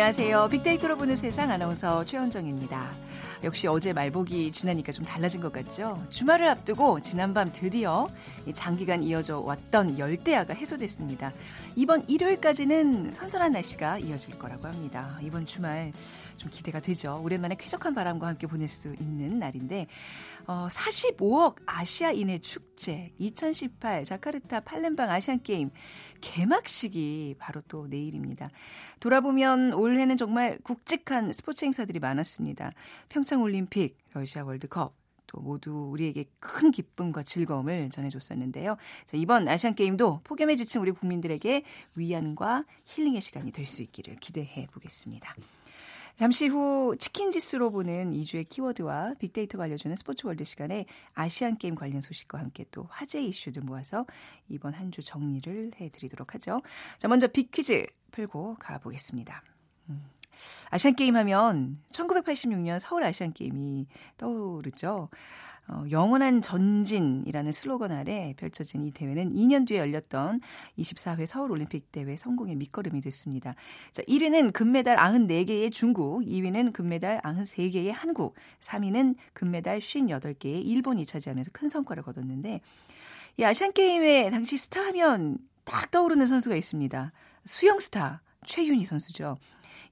안녕하세요. 빅데이터로 보는 세상 아나운서 최현정입니다. 역시 어제 말복이 지나니까 좀 달라진 것 같죠? 주말을 앞두고 지난밤 드디어 장기간 이어져 왔던 열대야가 해소됐습니다. 이번 일요일까지는 선선한 날씨가 이어질 거라고 합니다. 이번 주말 좀 기대가 되죠. 오랜만에 쾌적한 바람과 함께 보낼 수 있는 날인데 어, 45억 아시아인의 축제 2018 자카르타 팔렘방 아시안 게임 개막식이 바로 또 내일입니다. 돌아보면 올해는 정말 굵직한 스포츠 행사들이 많았습니다. 평창 올림픽, 러시아 월드컵, 또 모두 우리에게 큰 기쁨과 즐거움을 전해줬었는데요. 자, 이번 아시안 게임도 폭염에 지친 우리 국민들에게 위안과 힐링의 시간이 될 수 있기를 기대해 보겠습니다. 잠시 후 치킨 지수로 보는 이 주의 키워드와 빅데이터가 알려주는 스포츠 월드 시간에 아시안 게임 관련 소식과 함께 또 화제 이슈들 모아서 이번 한 주 정리를 해드리도록 하죠. 자, 먼저 빅 퀴즈 풀고 가보겠습니다. 음. 아시안 게임 하면 1986년 서울 아시안 게임이 떠오르죠. 어, 영원한 전진이라는 슬로건 아래 펼쳐진 이 대회는 2년 뒤에 열렸던 24회 서울올림픽 대회 성공의 밑거름이 됐습니다. 자, 1위는 금메달 94개의 중국, 2위는 금메달 93개의 한국, 3위는 금메달 58개의 일본이 차지하면서 큰 성과를 거뒀는데 이 아시안게임에 당시 스타 하면 딱 떠오르는 선수가 있습니다. 수영 스타 최윤희 선수죠.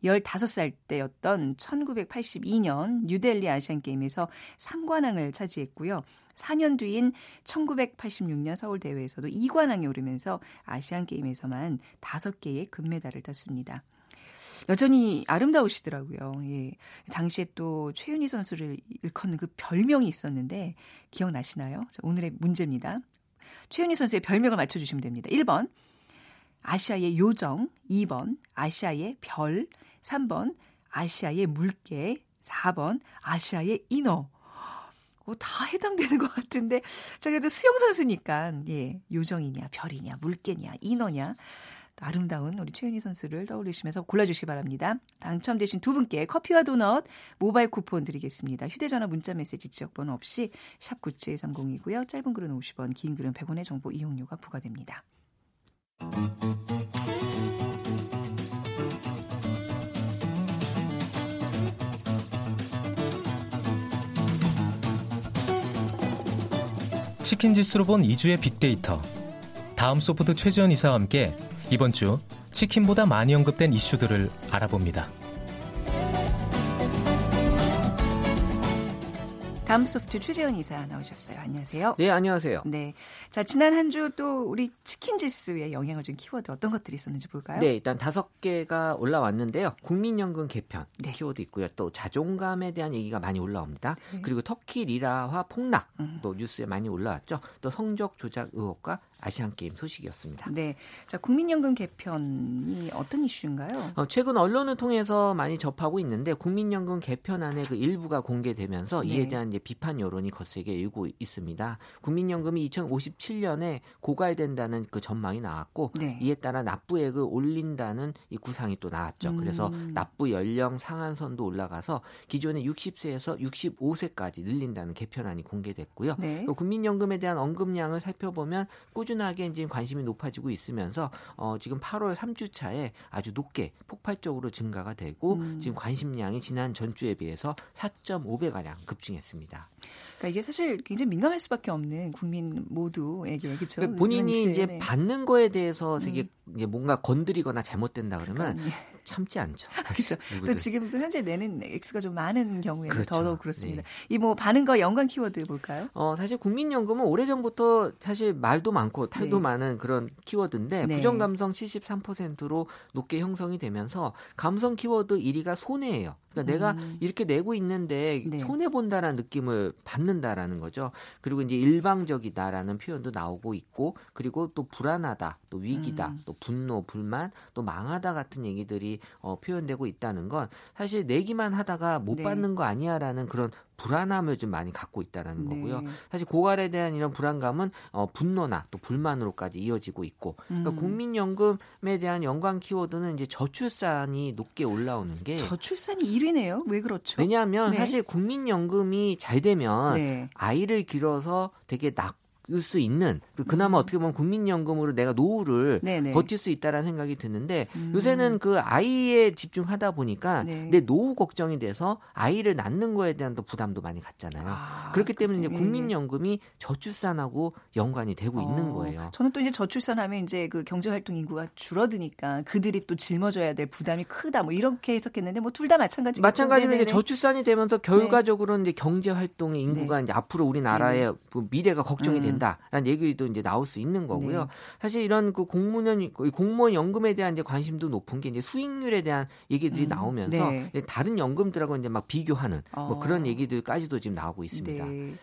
15살 때였던 1982년 뉴델리 아시안 게임에서 3관왕을 차지했고요. 4년 뒤인 1986년 서울 대회에서도 2관왕에 오르면서 아시안 게임에서만 5개의 금메달을 땄습니다. 여전히 아름다우시더라고요. 예. 당시에 또 최윤희 선수를 일컫는 그 별명이 있었는데 기억나시나요? 오늘의 문제입니다. 최윤희 선수의 별명을 맞춰주시면 됩니다. 1번 아시아의 요정, 2번 아시아의 별, 3번 아시아의 물개, 4번 아시아의 인어. 어, 다 해당되는 것 같은데, 자, 그래도 수영선수니까, 예, 요정이냐, 별이냐, 물개냐, 인어냐, 아름다운 우리 최윤희 선수를 떠올리시면서 골라주시기 바랍니다. 당첨되신 두 분께 커피와 도넛 모바일 쿠폰 드리겠습니다. 휴대전화 문자메시지 지역번호 없이 샵 9730이고요. 짧은 글은 50원, 긴 글은 100원의 정보 이용료가 부과됩니다. 치킨 지수로 본 2주의 빅데이터. 다음 소프트 최지원 이사와 함께 이번 주 치킨보다 많이 언급된 이슈들을 알아봅니다. 다음 소프트 최재현 이사 나오셨어요. 안녕하세요. 네, 안녕하세요. 네. 자, 지난 한 주 또 우리 치킨 지수에 영향을 준 키워드 어떤 것들이 있었는지 볼까요? 네, 일단 다섯 개가 올라왔는데요. 국민연금 개편 네. 키워드 있고요. 또 자존감에 대한 얘기가 많이 올라옵니다. 네. 그리고 터키 리라화 폭락 음. 또 뉴스에 많이 올라왔죠. 또 성적 조작 의혹과 아시안 게임 소식이었습니다. 네. 자, 국민연금 개편이 어떤 이슈인가요? 어, 최근 언론을 통해서 많이 접하고 있는데 국민연금 개편안의 그 일부가 공개되면서 네. 이에 대한 이제 비판 여론이 거세게 일고 있습니다. 국민연금이 2057년에 고갈된다는 그 전망이 나왔고 네. 이에 따라 납부액을 올린다는 이 구상이 또 나왔죠. 음. 그래서 납부 연령 상한선도 올라가서 기존의 60세에서 65세까지 늘린다는 개편안이 공개됐고요. 네. 국민연금에 대한 언급량을 살펴보면 꾸 꾸준하게 이제 관심이 높아지고 있으면서 어, 지금 8월 3주 차에 아주 높게 폭발적으로 증가가 되고 음. 지금 관심량이 지난 전주에 비해서 4.5배 가량 급증했습니다. 그러니까 이게 사실 굉장히 민감할 수밖에 없는 국민 모두에게 그렇죠. 그러니까 본인이 이제 네. 받는 거에 대해서 되게 음. 뭔가 건드리거나 잘못된다 그러면 그러니까, 참지 않죠. 그렇죠. 또 지금 또 현재 내는 X가 좀 많은 경우에는 그렇죠. 더더욱 그렇습니다. 네. 이뭐 반응과 연관 키워드 볼까요? 어, 사실 국민연금은 오래전부터 사실 말도 많고 탈도 네. 많은 그런 키워드인데 네. 부정 감성 73%로 높게 형성이 되면서 감성 키워드 1위가 손해예요. 그러니까 내가 음. 이렇게 내고 있는데 네. 손해 본다라는 느낌을 받는다라는 거죠. 그리고 이제 일방적이다라는 표현도 나오고 있고 그리고 또 불안하다, 또 위기다, 음. 또 분노, 불만, 또 망하다 같은 얘기들이 어, 표현되고 있다는 건 사실 내기만 하다가 못 네. 받는 거 아니야라는 그런 불안함을 좀 많이 갖고 있다라는 네. 거고요. 사실 고갈에 대한 이런 불안감은 어, 분노나 또 불만으로까지 이어지고 있고, 그러니까 음. 국민연금에 대한 연관 키워드는 이제 저출산이 높게 올라오는 게 저출산이 1위네요. 왜 그렇죠? 왜냐하면 네. 사실 국민연금이 잘 되면 네. 아이를 길어서 되게 낙 수 있는 그 그나마 음. 어떻게 보면 국민연금으로 내가 노후를 네네. 버틸 수 있다라는 생각이 드는데 음. 요새는 그 아이에 집중하다 보니까 네. 내 노후 걱정이 돼서 아이를 낳는 거에 대한 또 부담도 많이 갖잖아요. 아, 그렇기 때문에 이제 국민연금이 저출산하고 연관이 되고 어, 있는 거예요. 저는 또 이제 저출산하면 이제 그 경제활동 인구가 줄어드니까 그들이 또 짊어져야 될 부담이 크다 뭐 이렇게 해석했는데 뭐 둘 다 마찬가지. 마찬가지로 이제 저출산이 되면서 결과적으로 네. 이제 경제활동의 인구가 네. 이제 앞으로 우리나라의 네. 그 미래가 걱정이 음. 된다라는 얘기도 이제 나올 수 있는 거고요. 네. 사실 이런 그 공무원 공무원 연금에 대한 이제 관심도 높은 게 이제 수익률에 대한 얘기들이 음. 나오면서 네. 다른 연금들하고 이제 막 비교하는 뭐 어. 그런 얘기들까지도 지금 나오고 있습니다. 네.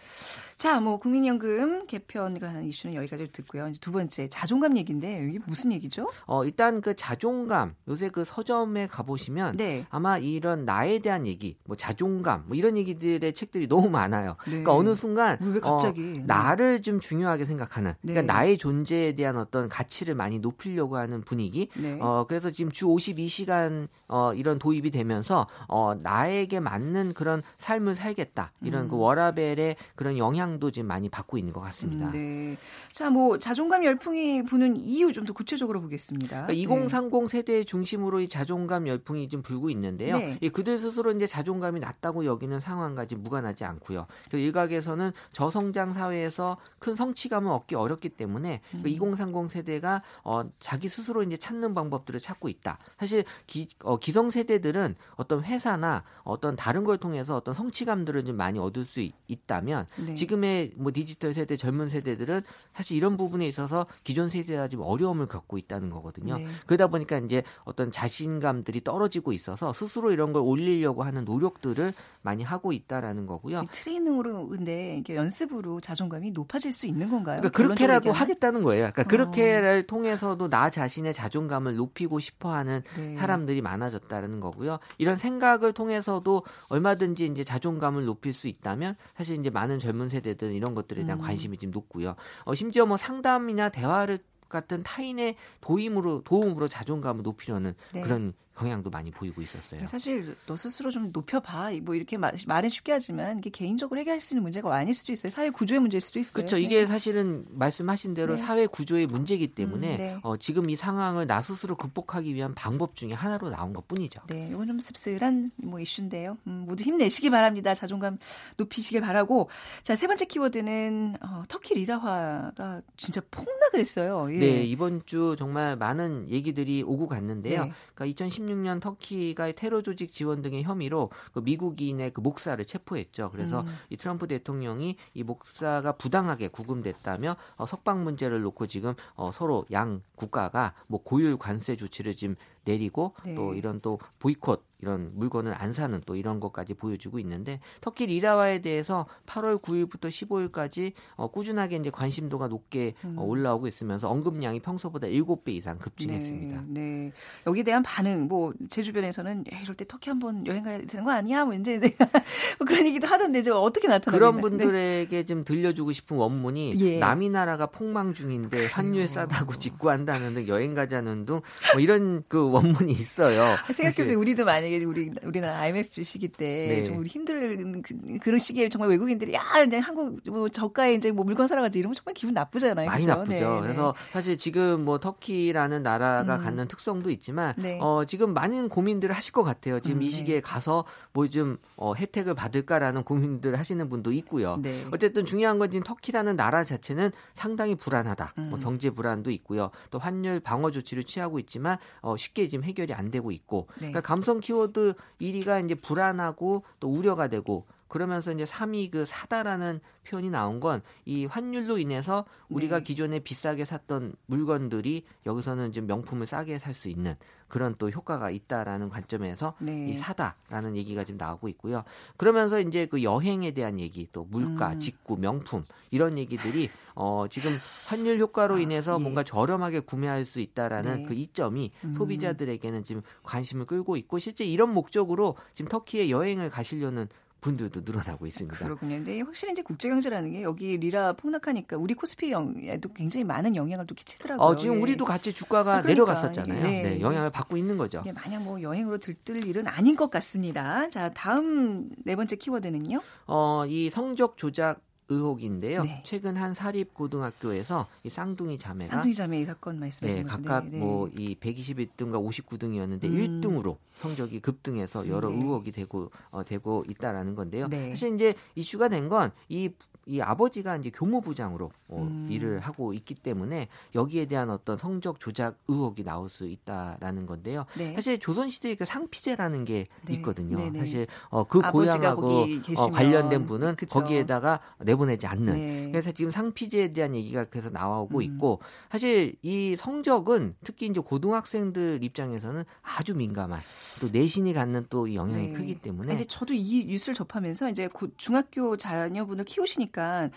자, 뭐 국민연금 개편과 관한 이슈는 여기까지 듣고요. 두 번째 자존감 얘기인데 이게 무슨 얘기죠? 어, 일단 그 자존감 요새 그 서점에 가 보시면 네. 아마 이런 나에 대한 얘기, 뭐 자존감, 뭐 이런 얘기들의 책들이 너무 많아요. 네. 그러니까 어느 순간 왜 갑자기 어, 나를 좀 중요하게 생각하는 그러니까 네. 나의 존재에 대한 어떤 가치를 많이 높이려고 하는 분위기. 네. 어, 그래서 지금 주 52시간 어, 이런 도입이 되면서 어, 나에게 맞는 그런 삶을 살겠다. 이런 그 음. 그 워라벨의 그런 영향 영향도 지금 많이 받고 있는 것 같습니다. 음, 네. 자, 뭐 자존감 열풍이 부는 이유 좀 더 구체적으로 보겠습니다. 그러니까 2030 세대 중심으로 이 자존감 열풍이 좀 불고 있는데요. 네. 예, 그들 스스로 이제 자존감이 낮다고 여기는 상황과 지 무관하지 않고요. 일각에서는 저성장 사회에서 큰 성취감을 얻기 어렵기 때문에 음. 그2030 세대가 어, 자기 스스로 이제 찾는 방법들을 찾고 있다. 사실 기, 어, 기성 세대들은 어떤 회사나 어떤 다른 걸 통해서 어떤 성취감들을 좀 많이 얻을 수 있, 다면 네. 지금 지금의 뭐 디지털 세대 젊은 세대들은 사실 이런 부분에 있어서 기존 세대와 좀 어려움을 겪고 있다는 거거든요. 네. 그러다 보니까 이제 어떤 자신감들이 떨어지고 있어서 스스로 이런 걸 올리려고 하는 노력들을 많이 하고 있다라는 거고요. 트레이닝으로 근데 연습으로 자존감이 높아질 수 있는 건가요? 그러니까 그렇게라도 하겠다는 거예요. 그러니까 어. 그렇게를 통해서도 나 자신의 자존감을 높이고 싶어하는 네. 사람들이 많아졌다는 거고요. 이런 생각을 통해서도 얼마든지 이제 자존감을 높일 수 있다면 사실 이제 많은 젊은 세대 들은 이런 것들에 대한 음. 관심이 좀 높고요. 어, 심지어 뭐 상담이나 대화를 같은 타인의 도움으로 도움으로 자존감을 높이려는 네. 그런 경향도 많이 보이고 있었어요. 사실 너 스스로 좀 높여봐. 뭐 이렇게 말은 쉽게 하지만 이게 개인적으로 해결할 수 있는 문제가 아닐 수도 있어요. 사회 구조의 문제일 수도 있어요. 그렇죠. 이게 네. 사실은 말씀하신 대로 네. 사회 구조의 문제이기 때문에 음, 네. 어, 지금 이 상황을 나 스스로 극복하기 위한 방법 중에 하나로 나온 것 뿐이죠. 네, 이건 좀 씁쓸한 뭐 이슈인데요. 음, 모두 힘내시기 바랍니다. 자존감 높이시길 바라고. 자, 세 번째 키워드는 어, 터키 리라화가 진짜 폭락을 했어요. 예. 네, 이번 주 정말 많은 얘기들이 오고 갔는데요. 네. 그러니까 2010 2016년 터키가 테러 조직 지원 등의 혐의로 그 미국인의 그 목사를 체포했죠. 그래서 음. 이 트럼프 대통령이 이 목사가 부당하게 구금됐다며 어, 석방 문제를 놓고 지금 어, 서로 양 국가가 뭐 고율 관세 조치를 지금 내리고 네. 또 이런 또 보이콧 이런 물건을 안 사는 또 이런 것까지 보여주고 있는데 터키 리라화에 대해서 8월 9일부터 15일까지 어, 꾸준하게 이제 관심도가 높게 어, 음. 어, 올라오고 있으면서 언급량이 평소보다 7배 이상 급증했습니다. 네, 네. 여기에 대한 반응 뭐 제 주변에서는 야, 이럴 때 터키 한번 여행 가야 되는 거 아니야? 뭐 이제 뭐 그런 얘기도 하던데 저 어떻게 나타나요? 그런 분들에게 네. 좀 들려주고 싶은 원문이 예. 남이 나라가 폭망 중인데 환율 싸다고 직구한다는 등 여행 가자는 등 뭐 이런 그 원문이 있어요. 생각해보세요. 우리도 만약에 우리 우리나라 IMF 시기 때좀 네. 우리 힘들 그, 런 시기에 정말 외국인들이 야 이제 한국 뭐 저가에 이제 뭐 물건 사러 가지 이러면 정말 기분 나쁘잖아요. 많이 그렇죠? 나쁘죠. 네, 그래서 사실 지금 뭐 터키라는 나라가 음. 갖는 특성도 있지만 네. 어 지금 많은 고민들을 하실 것 같아요. 지금 음, 이 네. 시기에 가서 뭐좀 어, 혜택을 받을까라는 고민들을 하시는 분도 있고요. 네. 어쨌든 중요한 건 지금 터키라는 나라 자체는 상당히 불안하다. 뭐 음. 뭐 경제 불안도 있고요. 또 환율 방어 조치를 취하고 있지만 어, 쉽게 지금 해결이 안 되고 있고 네. 그러니까 감성 키워드 1위가 이제 불안하고 또 우려가 되고 그러면서 이제 3위 그 사다라는 표현이 나온 건 이 환율로 인해서 우리가 네. 기존에 비싸게 샀던 물건들이 여기서는 좀 명품을 싸게 살 수 있는 그런 또 효과가 있다라는 관점에서 네. 이 사다라는 얘기가 지금 나오고 있고요. 그러면서 이제 그 여행에 대한 얘기, 또 물가, 음. 직구, 명품 이런 얘기들이 어 지금 환율 효과로 아, 인해서 예. 뭔가 저렴하게 구매할 수 있다라는 네. 그 이점이 음. 소비자들에게는 지금 관심을 끌고 있고 실제 이런 목적으로 지금 터키에 여행을 가시려는 분들도 늘어나고 있습니다. 그렇군요. 근데 확실히 이제 국제 경제라는 게 여기 리라 폭락하니까 우리 코스피에도 굉장히 많은 영향을 또 끼치더라고요. 어, 지금 예. 우리도 같이 주가가 아, 그러니까. 내려갔었잖아요. 네. 네. 영향을 받고 있는 거죠. 네, 마냥 뭐 여행으로 들뜰 일은 아닌 것 같습니다. 자, 다음 네 번째 키워드는요? 어, 이 성적 조작 의혹인데요. 네. 최근 한 사립 고등학교에서 이 쌍둥이 자매가 쌍둥이 자매 이 사건 말씀하신 네, 각각 네. 뭐이 121등과 59등이었는데 음. 1등으로 성적이 급등해서 여러 네. 의혹이 되고 어, 되고 있다라는 건데요. 네. 사실 이제 이슈가 된 건 이 이 아버지가 이제 교무부장으로 어, 음. 일을 하고 있기 때문에 여기에 대한 어떤 성적 조작 의혹이 나올 수 있다라는 건데요. 네. 사실 조선시대에 그 상피제라는 게 네. 있거든요. 네네. 사실 어, 그 고향하고 어, 관련된 분은 그쵸. 거기에다가 내보내지 않는. 네. 그래서 지금 상피제에 대한 얘기가 그래서 나오고 음. 있고 사실 이 성적은 특히 이제 고등학생들 입장에서는 아주 민감한 또 내신이 갖는 또 영향이 네. 크기 때문에. 근데 저도 이 뉴스를 접하면서 이제 중학교 자녀분을 키우시니까 보니까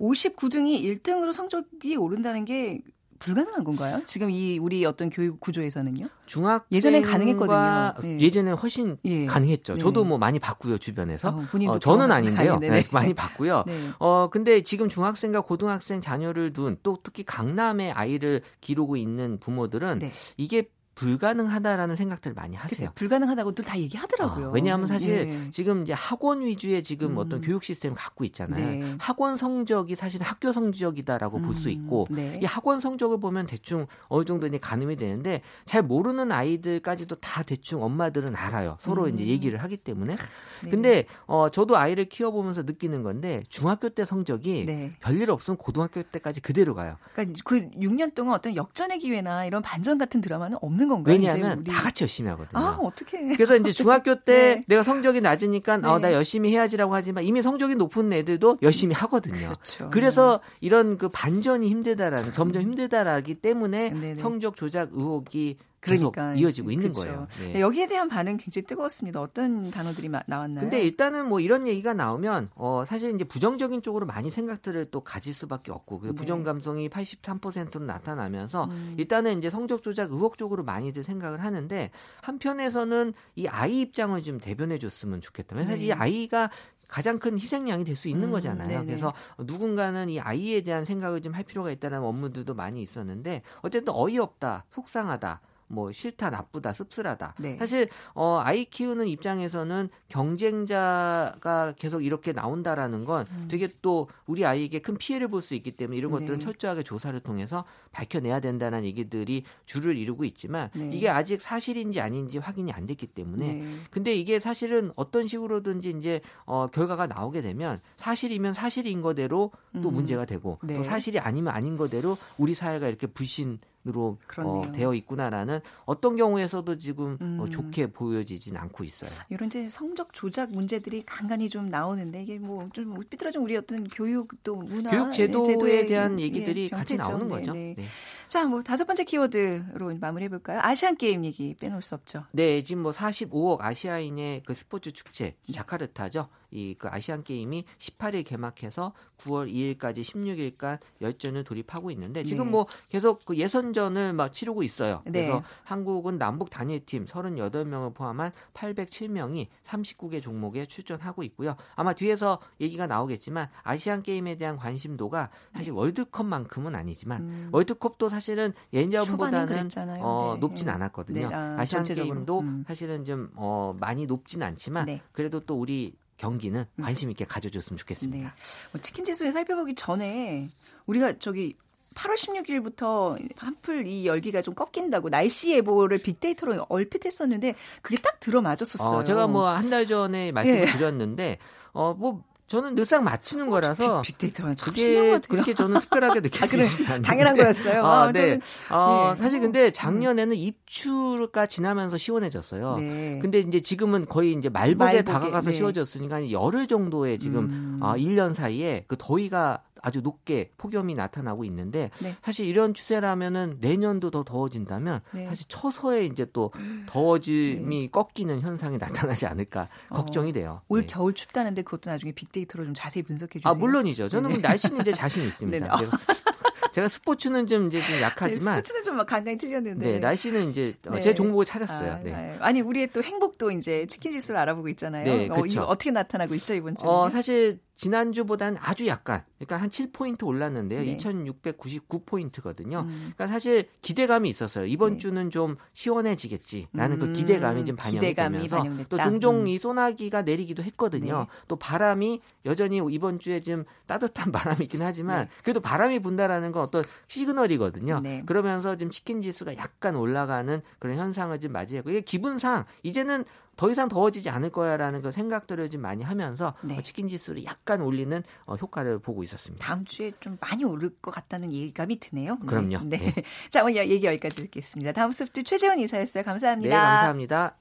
59등이 1등으로 성적이 오른다는 게 불가능한 건가요? 지금 이 우리 어떤 교육 구조에서는요? 중학 예전엔 가능했거든요. 네. 예전엔 훨씬 예. 가능했죠. 네. 저도 뭐 많이 봤고요 주변에서. 어, 어, 저는 아닌데요. 네, 많이 봤고요. 네. 어 근데 지금 중학생과 고등학생 자녀를 둔 또 특히 강남의 아이를 기르고 있는 부모들은 네. 이게 불가능하다라는 생각들을 많이 하세요. 불가능하다고 들 다 얘기하더라고요. 어, 왜냐하면 사실 네. 지금 이제 학원 위주의 지금 음. 어떤 교육 시스템을 갖고 있잖아요. 네. 학원 성적이 사실 학교 성적이다라고 음. 볼수 있고 네. 이 학원 성적을 보면 대충 어느 정도 이제 가늠이 되는데 잘 모르는 아이들까지도 다 대충 엄마들은 알아요. 서로 음. 이제 얘기를 하기 때문에. 네. 근데 어 저도 아이를 키워보면서 느끼는 건데 중학교 때 성적이 네. 별일 없으면 고등학교 때까지 그대로 가요. 그러니까 그 6년 동안 어떤 역전의 기회나 이런 반전 같은 드라마는 없는 있는 건가요? 왜냐하면 우리... 다 같이 열심히 하거든요. 아, 어떻게? 그래서 이제 중학교 때 네. 내가 성적이 낮으니까 네. 어, 나 열심히 해야지라고 하지만 이미 성적이 높은 애들도 열심히 하거든요. 그렇죠. 그래서 이런 그 반전이 힘들다라는 점점 힘들다라기 때문에 네네. 성적 조작 의혹이 그러니까 이어지고 있는 그렇죠. 거예요. 네. 네. 여기에 대한 반응 굉장히 뜨거웠습니다. 어떤 단어들이 나왔나요? 근데 일단은 뭐 이런 얘기가 나오면 어 사실 이제 부정적인 쪽으로 많이 생각들을 또 가질 수밖에 없고 그 네. 부정 감성이 83%로 나타나면서 음. 일단은 이제 성적 조작 의혹 쪽으로 많이들 생각을 하는데 한편에서는 이 아이 입장을 좀 대변해 줬으면 좋겠다. 사실 이 네. 아이가 가장 큰 희생양이 될 수 있는 음, 거잖아요. 네네. 그래서 누군가는 이 아이에 대한 생각을 좀 할 필요가 있다는 업무들도 많이 있었는데 어쨌든 어이없다, 속상하다. 뭐 싫다, 나쁘다, 씁쓸하다. 네. 사실 어 아이 키우는 입장에서는 경쟁자가 계속 이렇게 나온다라는 건 음. 되게 또 우리 아이에게 큰 피해를 볼 수 있기 때문에 이런 것들은 네. 철저하게 조사를 통해서 밝혀내야 된다는 얘기들이 줄을 이루고 있지만 네. 이게 아직 사실인지 아닌지 확인이 안 됐기 때문에 네. 근데 이게 사실은 어떤 식으로든지 이제 어 결과가 나오게 되면 사실이면 사실인 거대로 또 음. 문제가 되고 또 네. 사실이 아니면 아닌 거대로 우리 사회가 이렇게 불신 으로 어, 되어 있구나라는 어떤 경우에서도 지금 어, 음. 어, 좋게 보여지진 않고 있어요. 이런 이제 성적 조작 문제들이 간간히 좀 나오는데 이게 뭐 좀 삐뚤어진 우리 어떤 교육 또 문화 교육 제도에 대한 얘기들이 예, 같이 나오는 거죠. 네, 네. 자, 뭐 다섯 번째 키워드로 마무리해 볼까요? 아시안 게임 얘기 빼놓을 수 없죠. 네, 지금 뭐 45억 아시아인의 그 스포츠 축제 자카르타죠. 이 그 아시안 게임이 18일 개막해서 9월 2일까지 16일간 열전을 돌입하고 있는데 지금 네. 뭐 계속 그 예선전을 막 치르고 있어요. 그래서 네. 한국은 남북 단일팀 38명을 포함한 807명이 39개 종목에 출전하고 있고요. 아마 뒤에서 얘기가 나오겠지만 아시안 게임에 대한 관심도가 사실 네. 월드컵만큼은 아니지만 음. 월드컵도 사실은 예년보다는 어, 네. 높진 않았거든요. 네. 아, 시안 게임도 음. 사실은 좀 어, 많이 높진 않지만 네. 그래도 또 우리 경기는 음. 관심 있게 가져줬으면 좋겠습니다. 네. 뭐 치킨 지수에 살펴보기 전에 우리가 저기 8월 16일부터 한풀 이 열기가 좀 꺾인다고 날씨 예보를 빅데이터로 얼핏 했었는데 그게 딱 들어맞았었어요. 어, 제가 뭐 한 달 전에 말씀을 예. 드렸는데 어뭐 저는 늘상 맞추는 거라서 빅, 빅데이터가 그게 그렇게 저는 특별하게 느껴지지 아, 당연한 거였어요. 아, 네. 어, 네. 사실 근데 작년에는 입추가 지나면서 시원해졌어요. 네. 근데 이제 지금은 거의 이제 말복에, 말복에 다가가서 네. 시원해졌으니까 열흘 정도의 지금 음. 아, 1년 사이에 그 더위가 아주 높게 폭염이 나타나고 있는데 네. 사실 이런 추세라면은 내년도 더 더워진다면 네. 사실 처서에 이제 또 더워짐이 네. 꺾이는 현상이 나타나지 않을까 어, 걱정이 돼요. 올 네. 겨울 춥다는데 그것도 나중에 빅데이터로 좀 자세히 분석해 주세요. 아 물론이죠. 저는 네. 날씨는 이제 자신 있습니다. 제가 스포츠는 좀 이제 좀 약하지만 네, 스포츠는 좀 간간히 틀렸는데 네, 날씨는 이제 네. 제 종목을 찾았어요. 아, 네. 아니 우리의 또 행복도 이제 치킨 지수를 알아보고 있잖아요. 네, 어, 그렇죠. 어, 떻게 나타나고 있죠 이번 주에? 어, 사실 지난주보다는 아주 약간, 그러니까 한 7포인트 올랐는데요. 네. 2699포인트거든요. 음. 그러니까 사실 기대감이 있었어요. 이번 네. 주는 좀 시원해지겠지라는 그 음. 그 기대감이 좀 반영이 기대감이 되면서 반영됐다. 또 종종 음. 이 소나기가 내리기도 했거든요. 네. 또 바람이 여전히 이번 주에 좀 따뜻한 바람이긴 하지만 네. 그래도 바람이 분다라는 건 어떤 시그널이거든요. 네. 그러면서 지금 치킨 지수가 약간 올라가는 그런 현상을 좀 맞이했고 이게 기분상 이제는 더 이상 더워지지 않을 거야라는 그 생각들을 좀 많이 하면서 네. 어, 치킨 지수를 약간 올리는 어, 효과를 보고 있었습니다. 다음 주에 좀 많이 오를 것 같다는 예감이 드네요. 네. 그럼요. 네. 네. 자, 오늘 얘기 여기까지 듣겠습니다. 다음 수업주 최재원 이사였어요. 감사합니다. 네, 감사합니다.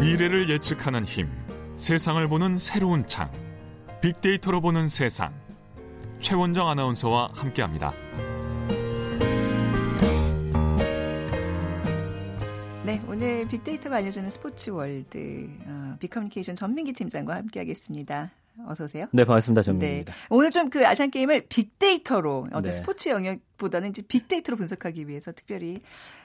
미래를 예측하는 힘, 세상을 보는 새로운 창, 빅데이터로 보는 세상. 최원정 아나운서와 함께합니다. 오늘 빅데이터가 알려주는 스포츠 월드 어, 빅커뮤니케이션 전민기 팀장과 함께하겠습니다. 어서 오세요. 네, 반갑습니다. 전민기입니다. 네. 오늘 좀 그 아시안 게임을 빅데이터로 어떤 네. 스포츠 영역보다는 이제 빅데이터로 분석하기 위해서 특별히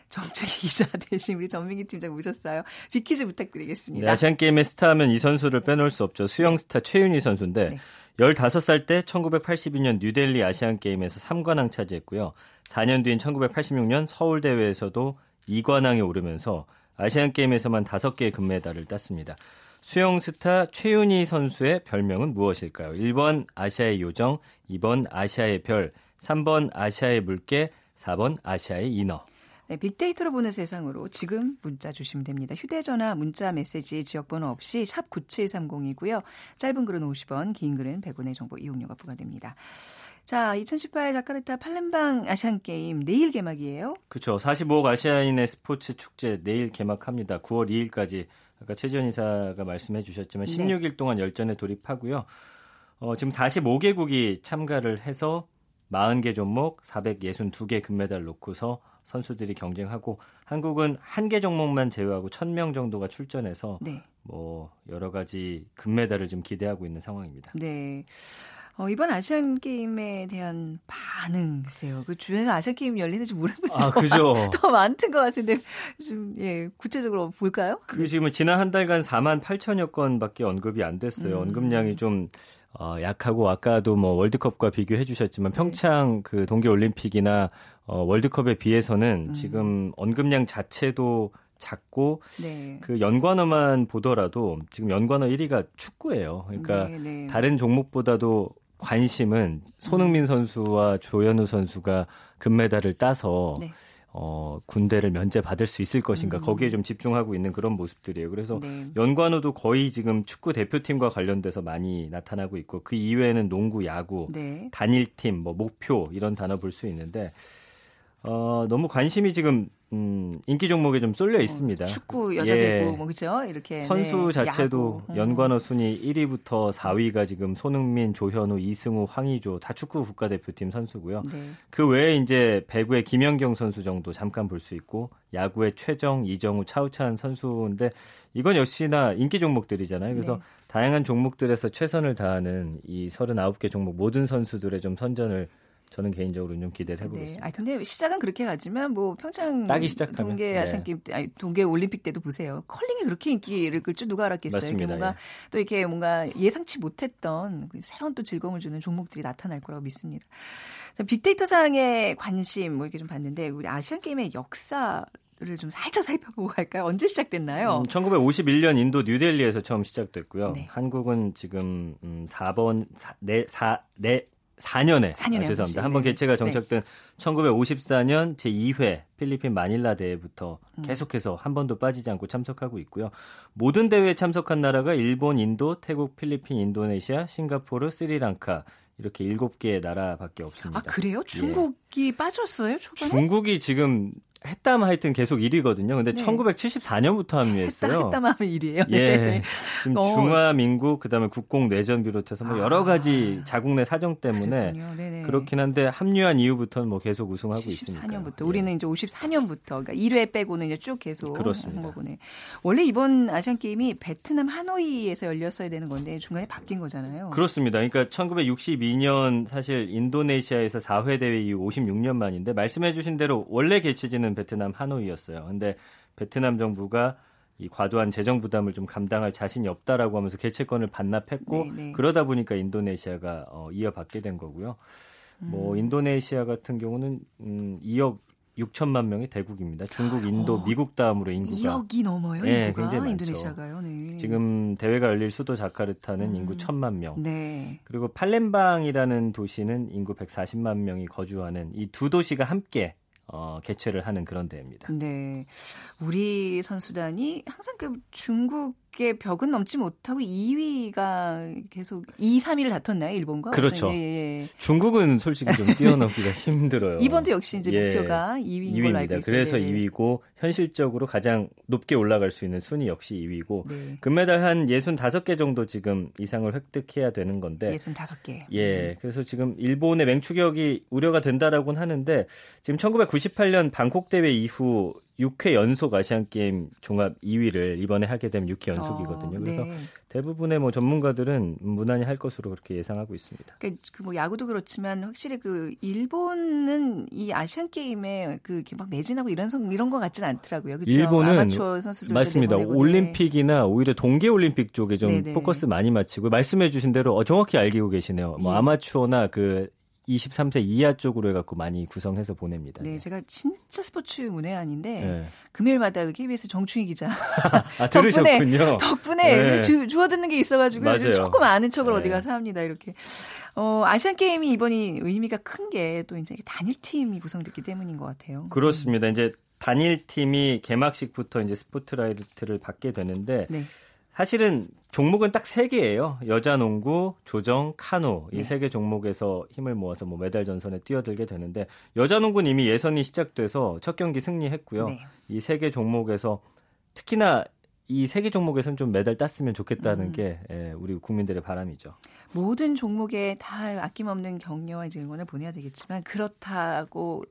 정책의 기자 대신 우리 전민기 팀장 모셨어요. 빅퀴즈 부탁드리겠습니다. 네, 아시안 게임의 스타하면 이 선수를 빼놓을 수 없죠. 수영 스타 최윤희 선수인데 네. 15살 때 1982년 뉴델리 아시안 게임에서 3관왕 차지했고요. 4년 뒤인 1986년 서울 대회에서도 2관왕에 오르면서 아시안 게임에서만 5개의 금메달을 땄습니다. 수영 스타 최윤희 선수의 별명은 무엇일까요? 1번 아시아의 요정, 2번 아시아의 별, 3번 아시아의 물개, 4번 아시아의 인어. 네, 빅데이터로 보는 세상으로 지금 문자 주시면 됩니다. 휴대전화, 문자, 메시지, 지역번호 없이 샵 9730이고요. 짧은 글은 50원, 긴 글은 100원의 정보 이용료가 부과됩니다. 자, 2018 자카르타 팔렘방 아시안 게임 내일 개막이에요. 그렇죠. 45억 아시아인의 스포츠 축제 내일 개막합니다. 9월 2일까지 아까 최지원 이사가 말씀해 주셨지만 16일 네. 동안 열전에 돌입하고요. 어, 지금 45개국이 참가를 해서 40개 종목 462개 금메달 놓고서 선수들이 경쟁하고 한국은 한 개 종목만 제외하고 1000명 정도가 출전해서 네. 뭐 여러 가지 금메달을 좀 기대하고 있는 상황입니다. 네. 어, 이번 아시안 게임에 대한 반응 글쎄요. 그 주변에서 아시안 게임 열리는지 모르는 아, 그죠. 더 많던 것 같은데 좀 예, 구체적으로 볼까요? 그 지금 지난 한 달간 4만 8천여 건밖에 언급이 안 됐어요. 음. 언급량이 좀 어, 약하고 아까도 뭐 월드컵과 비교해 주셨지만 네. 평창 그 동계 올림픽이나 어, 월드컵에 비해서는 음. 지금 언급량 자체도 작고 네. 그 연관어만 보더라도 지금 연관어 1위가 축구예요. 그러니까 네, 네. 다른 종목보다도 관심은 손흥민 선수와 조현우 선수가 금메달을 따서 네. 어, 군대를 면제받을 수 있을 것인가 음. 거기에 좀 집중하고 있는 그런 모습들이에요. 그래서 네. 연관어도 거의 지금 축구 대표팀과 관련돼서 많이 나타나고 있고 그 이외에는 농구, 야구, 네. 단일팀, 뭐 목표 이런 단어 볼 수 있는데 어, 너무 관심이 지금 음, 인기 종목에 좀 쏠려 있습니다. 어, 축구, 여자 예. 배구, 뭐 그죠? 이렇게 선수 네, 자체도 야구. 음. 연관어 순위 1위부터 4위가 지금 손흥민, 조현우, 이승우, 황의조 다 축구 국가대표팀 선수고요. 네. 그 외에 이제 배구의 김연경 선수 정도 잠깐 볼 수 있고 야구의 최정, 이정우, 차우찬 선수인데 이건 역시나 인기 종목들이잖아요. 그래서 네. 다양한 종목들에서 최선을 다하는 이 39개 종목 모든 선수들의 좀 선전을 저는 개인적으로 좀 기대를 해보겠습니다. 네. 아 근데 시작은 그렇게 가지만 뭐 평창 동계 네. 아시안 게임 아니 동계 올림픽 때도 보세요. 컬링이 그렇게 인기를 끌 줄 누가 알았겠어요. 맞습니다. 뭔가 예. 또 이렇게 뭔가 예상치 못했던 그 새로운 또 즐거움을 주는 종목들이 나타날 거라고 믿습니다. 빅데이터 상의 관심 뭐 이렇게 좀 봤는데 우리 아시안 게임의 역사를 좀 살짝 살펴보고 갈까요? 언제 시작됐나요? 음, 1951년 인도 뉴델리에서 처음 시작됐고요. 네. 한국은 지금 음, 4번 4, 4, 4, 4년에, 4년에 아, 죄송합니다. 한번 개최가 정착된 네. 1954년 제2회 필리핀 마닐라 대회부터 음. 계속해서 한 번도 빠지지 않고 참석하고 있고요. 모든 대회에 참석한 나라가 일본, 인도, 태국, 필리핀, 인도네시아, 싱가포르, 스리랑카 이렇게 일곱 개의 나라밖에 없습니다. 아 그래요? 중국이 예. 빠졌어요? 초반에? 중국이 지금 했다마 하여튼 계속 1위거든요. 근데 네. 1974년부터 합류했어요. 했다, 했다마 하면 1위예요. 예. 네. 지금 어. 중화민국 그다음에 국공 내전 비롯해서 뭐 여러 가지 아. 자국 내 사정 때문에 그렇긴 한데 합류한 이후부터는 뭐 계속 우승하고 있습니다. 74년부터 예. 우리는 이제 54년부터 그러니까 1회 빼고는 이제 쭉 계속 그렇습니다. 한 거군요. 원래 이번 아시안 게임이 베트남 하노이에서 열렸어야 되는 건데 중간에 바뀐 거잖아요. 그렇습니다. 그러니까 1962년 사실 인도네시아에서 4회 대회 이후 56년 만인데 말씀해 주신 대로 원래 개최지는 베트남 하노이였어요. 근데 베트남 정부가 이 과도한 재정 부담을 좀 감당할 자신이 없다라고 하면서 개최권을 반납했고 네네. 네. 그러다 보니까 인도네시아가 어, 이어받게 된 거고요. 뭐 음. 뭐 인도네시아 같은 경우는 음, 2억 6천만 명의 대국입니다. 중국, 인도, 어, 미국 다음으로 인구가 2억이 넘어요. 네, 인구가? 굉장히 인도네시아가요. 네. 지금 대회가 열릴 수도 자카르타는 음. 인구 1천만 명. 네. 그리고 팔렘방이라는 도시는 인구 140만 명이 거주하는 이 두 도시가 함께 어, 개최를 하는 그런 대회입니다. 네. 우리 선수단이 항상 그 중국 의 벽은 넘지 못하고 2위가 계속 2, 3위를 다퉜나요, 일본과? 그렇죠. 예, 예. 중국은 솔직히 좀 뛰어넘기가 힘들어요. 이번도 역시 이제 예. 목표가 2위인 2위입니다. 걸로 알고 있어요. 그래서 네. 2위고 현실적으로 가장 높게 올라갈 수 있는 순위 역시 2위고 네. 금메달 한 65개 정도 지금 이상을 획득해야 되는 건데 65개. 예. 음. 그래서 지금 일본의 맹추격이 우려가 된다라고는 하는데 지금 1998년 방콕 대회 이후 6회 연속 아시안 게임 종합 2위를 이번에 하게 되면 6회 연속이거든요. 어, 그래서 네. 대부분의 뭐 전문가들은 무난히 할 것으로 그렇게 예상하고 있습니다. 그러니까 그뭐 야구도 그렇지만 확실히 그 일본은 이 아시안 게임에 그막 매진하고 이런 성 이런 것 같지는 않더라고요. 그렇죠? 일본은 아마추어 선수들 맞습니다. 올림픽이나 오히려 동계 올림픽 쪽에 좀 네네. 포커스 많이 맞추고 말씀해 주신 대로 어, 정확히 알고 계시네요. 뭐 예. 아마추어나 그 23세 이하 쪽으로 해갖고 많이 구성해서 보냅니다. 네, 네. 제가 진짜 스포츠 문외한인데 네. 금요일마다 그 KBS 정충희 기자 아, 들으셨군요. 덕분에, 덕분에 네. 주, 주워 듣는 게 있어가지고 조금 아는 척을 네. 어디 가서 합니다. 이렇게 어, 아시안 게임이 이번이 의미가 큰 게 또 이제 단일 팀이 구성됐기 때문인 것 같아요. 그렇습니다. 이제 단일 팀이 개막식부터 이제 스포트라이트를 받게 되는데. 네. 사실은 종목은 딱 세 개예요. 여자 농구, 조정, 카누 이 세개 네. 종목에서 힘을 모아서 뭐 메달 전선에 뛰어들게 되는데 여자 농구는 이미 예선이 시작돼서 첫 경기 승리했고요. 네. 이세 개 종목에서 특히나 이 세 개 종목에서는 좀 메달 땄으면 좋겠다는 음. 게 예, 우리 국민들의 바람이죠. 모든 종목에 다 아낌없는 격려와 응원을 보내야 되겠지만 그렇다고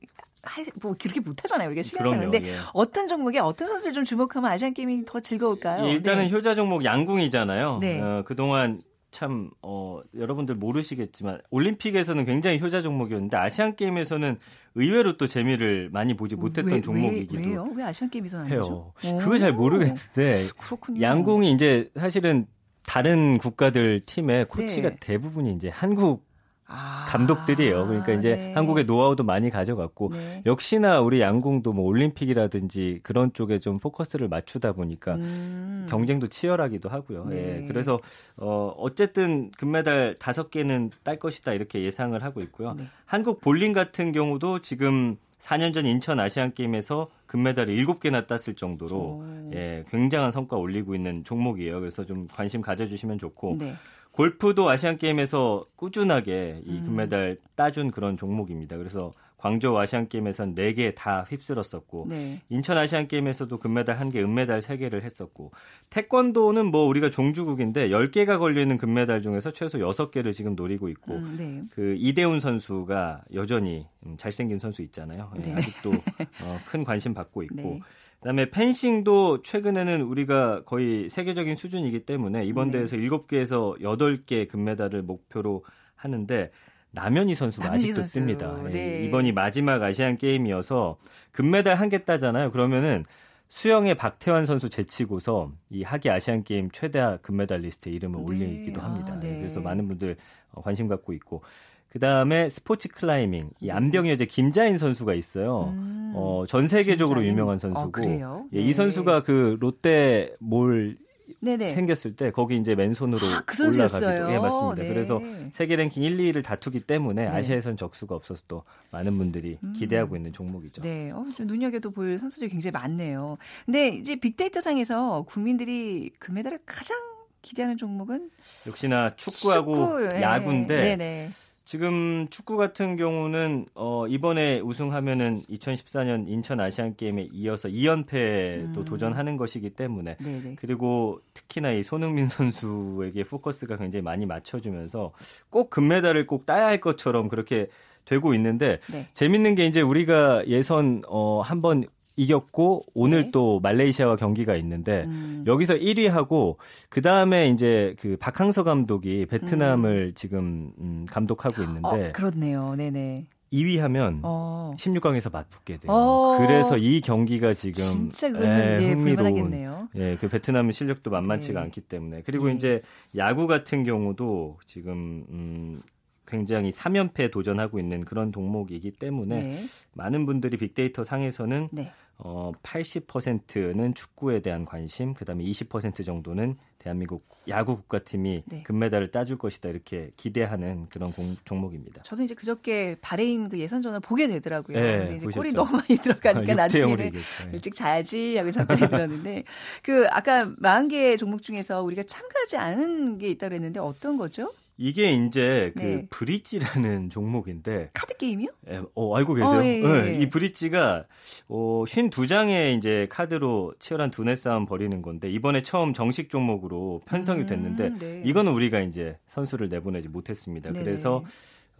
뭐 그렇게 못하잖아요. 우리가 실행하는데 예. 어떤 종목에 어떤 선수를 좀 주목하면 아시안 게임이 더 즐거울까요? 예, 일단은 네. 효자 종목 양궁이잖아요. 네. 어, 그동안 참 어, 여러분들 모르시겠지만 올림픽에서는 굉장히 효자 종목이었는데 아시안 게임에서는 의외로 또 재미를 많이 보지 못했던 왜, 종목이기도 왜, 왜요? 왜 아시안 게임에서는 해요? 그거 잘 모르겠는데 그렇군요. 양궁이 이제 사실은 다른 국가들 팀의 코치가 네. 대부분이 이제 한국 아, 감독들이에요. 그러니까 이제 네. 한국의 노하우도 많이 가져갔고 네. 역시나 우리 양궁도 뭐 올림픽이라든지 그런 쪽에 좀 포커스를 맞추다 보니까 음. 경쟁도 치열하기도 하고요. 네. 예. 그래서 어 어쨌든 금메달 다섯 개는 딸 것이다 이렇게 예상을 하고 있고요. 네. 한국 볼링 같은 경우도 지금 4년 전 인천 아시안 게임에서 금메달을 7개나 땄을 정도로 예, 굉장한 성과 올리고 있는 종목이에요. 그래서 좀 관심 가져주시면 좋고 네. 골프도 아시안 게임에서 꾸준하게 이 음. 금메달 따준 그런 종목입니다. 그래서 광저우 아시안 게임에선 4개 다 휩쓸었었고 네. 인천 아시안 게임에서도 금메달 1개, 은메달 3개를 했었고 태권도는 뭐 우리가 종주국인데 10개가 걸려 있는 금메달 중에서 최소 6개를 지금 노리고 있고 음, 네. 그 이대훈 선수가 여전히 음, 잘생긴 선수 있잖아요. 예, 네. 아직도 어, 큰 관심 받고 있고 네. 그다음에 펜싱도 최근에는 우리가 거의 세계적인 수준이기 때문에 이번 네. 대회에서 7개에서 8개 금메달을 목표로 하는데 남현희 선수가 아직도 선수. 씁니다. 예, 네. 이번이 마지막 아시안 게임이어서 금메달 한 개 따잖아요. 그러면은 수영의 박태환 선수 제치고서 이 하계 아시안 게임 최다 금메달 리스트에 이름을 네. 올리기도 합니다. 아, 네. 그래서 많은 분들 관심 갖고 있고 그 다음에 스포츠 클라이밍 이 암벽 여제 김자인 선수가 있어요. 음, 어, 전 세계적으로 김자인. 유명한 선수고 어, 예, 이 네. 선수가 그 롯데 몰 네네. 생겼을 때 거기 이제 맨손으로 아, 그 올라가기도 예 맞습니다. 네. 그래서 세계 랭킹 1, 2위를 다투기 때문에 네. 아시아에선 적수가 없어서 또 많은 분들이 음. 기대하고 있는 종목이죠. 네, 어, 좀 눈여겨도 볼 선수들이 굉장히 많네요. 근데 이제 빅데이터 상에서 국민들이 금메달을 가장 기대하는 종목은 역시나 축구하고 축구, 야구인데 네. 지금 축구 같은 경우는 어 이번에 우승하면은 2014년 인천 아시안 게임에 이어서 2연패도 음. 도전하는 것이기 때문에 네네. 그리고 특히나 이 손흥민 선수에게 포커스가 굉장히 많이 맞춰주면서 꼭 금메달을 꼭 따야 할 것처럼 그렇게 되고 있는데 네. 재밌는 게 이제 우리가 예선 어 한번 이겼고 오늘 네. 또 말레이시아와 경기가 있는데 음. 여기서 1위 하고 그 다음에 이제 그 박항서 감독이 베트남을 음. 지금 음, 감독하고 있는데 어, 그렇네요. 네네. 2위 하면 어. 16강에서 맞붙게 돼요. 어. 그래서 이 경기가 지금 진짜 그거는 예, 흥미로운 예, 그 베트남의 실력도 만만치가 네. 않기 때문에 그리고 네. 이제 야구 같은 경우도 지금 음 굉장히 3연패에 도전하고 있는 그런 동목이기 때문에 네. 많은 분들이 빅데이터 상에서는 네. 어, 80%는 축구에 대한 관심, 그다음에 20% 정도는 대한민국 야구 국가팀이 네. 금메달을 따줄 것이다 이렇게 기대하는 그런 공, 종목입니다. 저도 이제 그저께 바레인 그 예선전을 보게 되더라고요. 네, 근데 이제 보셨죠? 골이 너무 많이 들어가니까 나중에는 일찍 자야지 하고 잠자리 들었는데 그 아까 40개 종목 중에서 우리가 참가하지 않은 게 있다 그랬는데 어떤 거죠? 이게 이제 그 네. 브릿지라는 종목인데 카드 게임이요? 예, 어, 알고 계세요? 어, 예, 예. 네, 이 브릿지가 어, 52장의 이제 카드로 치열한 두뇌 싸움 벌이는 건데 이번에 처음 정식 종목으로 편성이 음, 됐는데 음, 네. 이거는 우리가 이제 선수를 내보내지 못했습니다. 네네. 그래서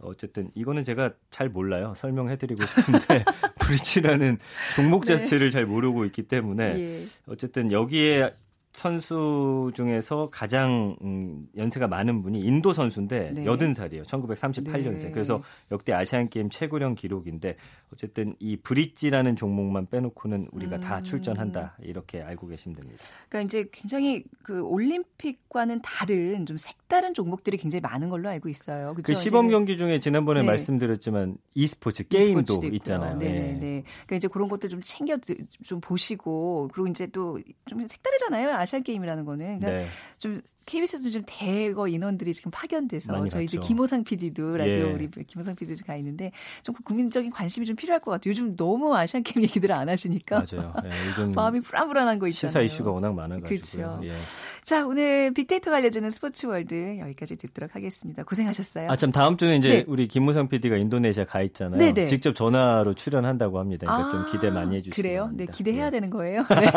어쨌든 이거는 제가 잘 몰라요. 설명해드리고 싶은데 브릿지라는 종목 네. 자체를 잘 모르고 있기 때문에 예. 어쨌든 여기에 선수 중에서 가장 음, 연세가 많은 분이 인도 선수인데 네. 80살이에요. 1938년생. 네. 그래서 역대 아시안 게임 최고령 기록인데 어쨌든 이 브릿지라는 종목만 빼놓고는 우리가 음. 다 출전한다. 이렇게 알고 계시면 됩니다. 그러니까 이제 굉장히 그 올림픽과는 다른 좀 색 다른 종목들이 굉장히 많은 걸로 알고 있어요. 그렇죠? 그 시범 경기 중에 지난번에 네. 말씀드렸지만 e스포츠 게임도 있잖아요. 네, 네, 네. 그러니까 이제 그런 것들 좀 챙겨 좀 보시고 그리고 이제 또 좀 색다르잖아요. 아시안 게임이라는 거는 그러니까 네. 좀 KBS도 좀 대거 인원들이 지금 파견돼서 저희 이제 김호상 PD도 라디오 예. 우리 김호상 PD도 가 있는데 좀 국민적인 관심이 좀 필요할 것 같아요. 요즘 너무 아시안 게임 얘기들 안 하시니까 맞아요. 예, 마음이 불안불안한 거 있잖아요. 시사 이슈가 워낙 많아가지고. 예. 자 오늘 빅데이터가 알려주는 스포츠 월드 여기까지 듣도록 하겠습니다. 고생하셨어요. 아참 다음 주에 이제 네. 우리 김호상 PD가 인도네시아 가 있잖아요. 네네. 네. 직접 전화로 출연한다고 합니다. 그러니까 아, 좀 기대 많이 해주시고 그래요? 합니다. 네 기대해야 예. 되는 거예요. 네.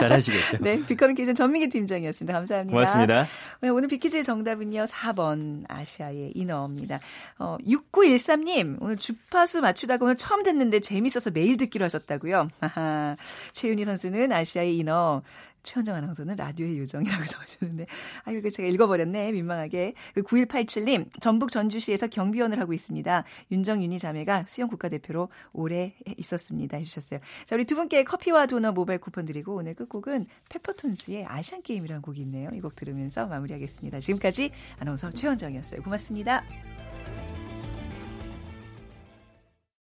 잘하시겠죠. 네 빅커뮤니케이션 전민기 팀장이었습니다. 감사합니다. 고맙습니다. 네, 오늘 빅 퀴즈의 정답은요. 4번 아시아의 인어입니다. 어, 6913님 오늘 주파수 맞추다가 오늘 처음 듣는데 재밌어서 매일 듣기로 하셨다고요. 아하, 최윤희 선수는 아시아의 인어 최현정 아나운서는 라디오의 요정이라고 적으셨는데, 아, 이거 제가 읽어버렸네, 민망하게. 그 9187님, 전북 전주시에서 경비원을 하고 있습니다. 윤정윤희 자매가 수영 국가대표로 오래 있었습니다. 해주셨어요. 자, 우리 두 분께 커피와 도넛 모바일 쿠폰 드리고, 오늘 끝곡은 페퍼톤스의 아시안게임이라는 곡이 있네요. 이 곡 들으면서 마무리하겠습니다. 지금까지 아나운서 최현정이었어요. 고맙습니다.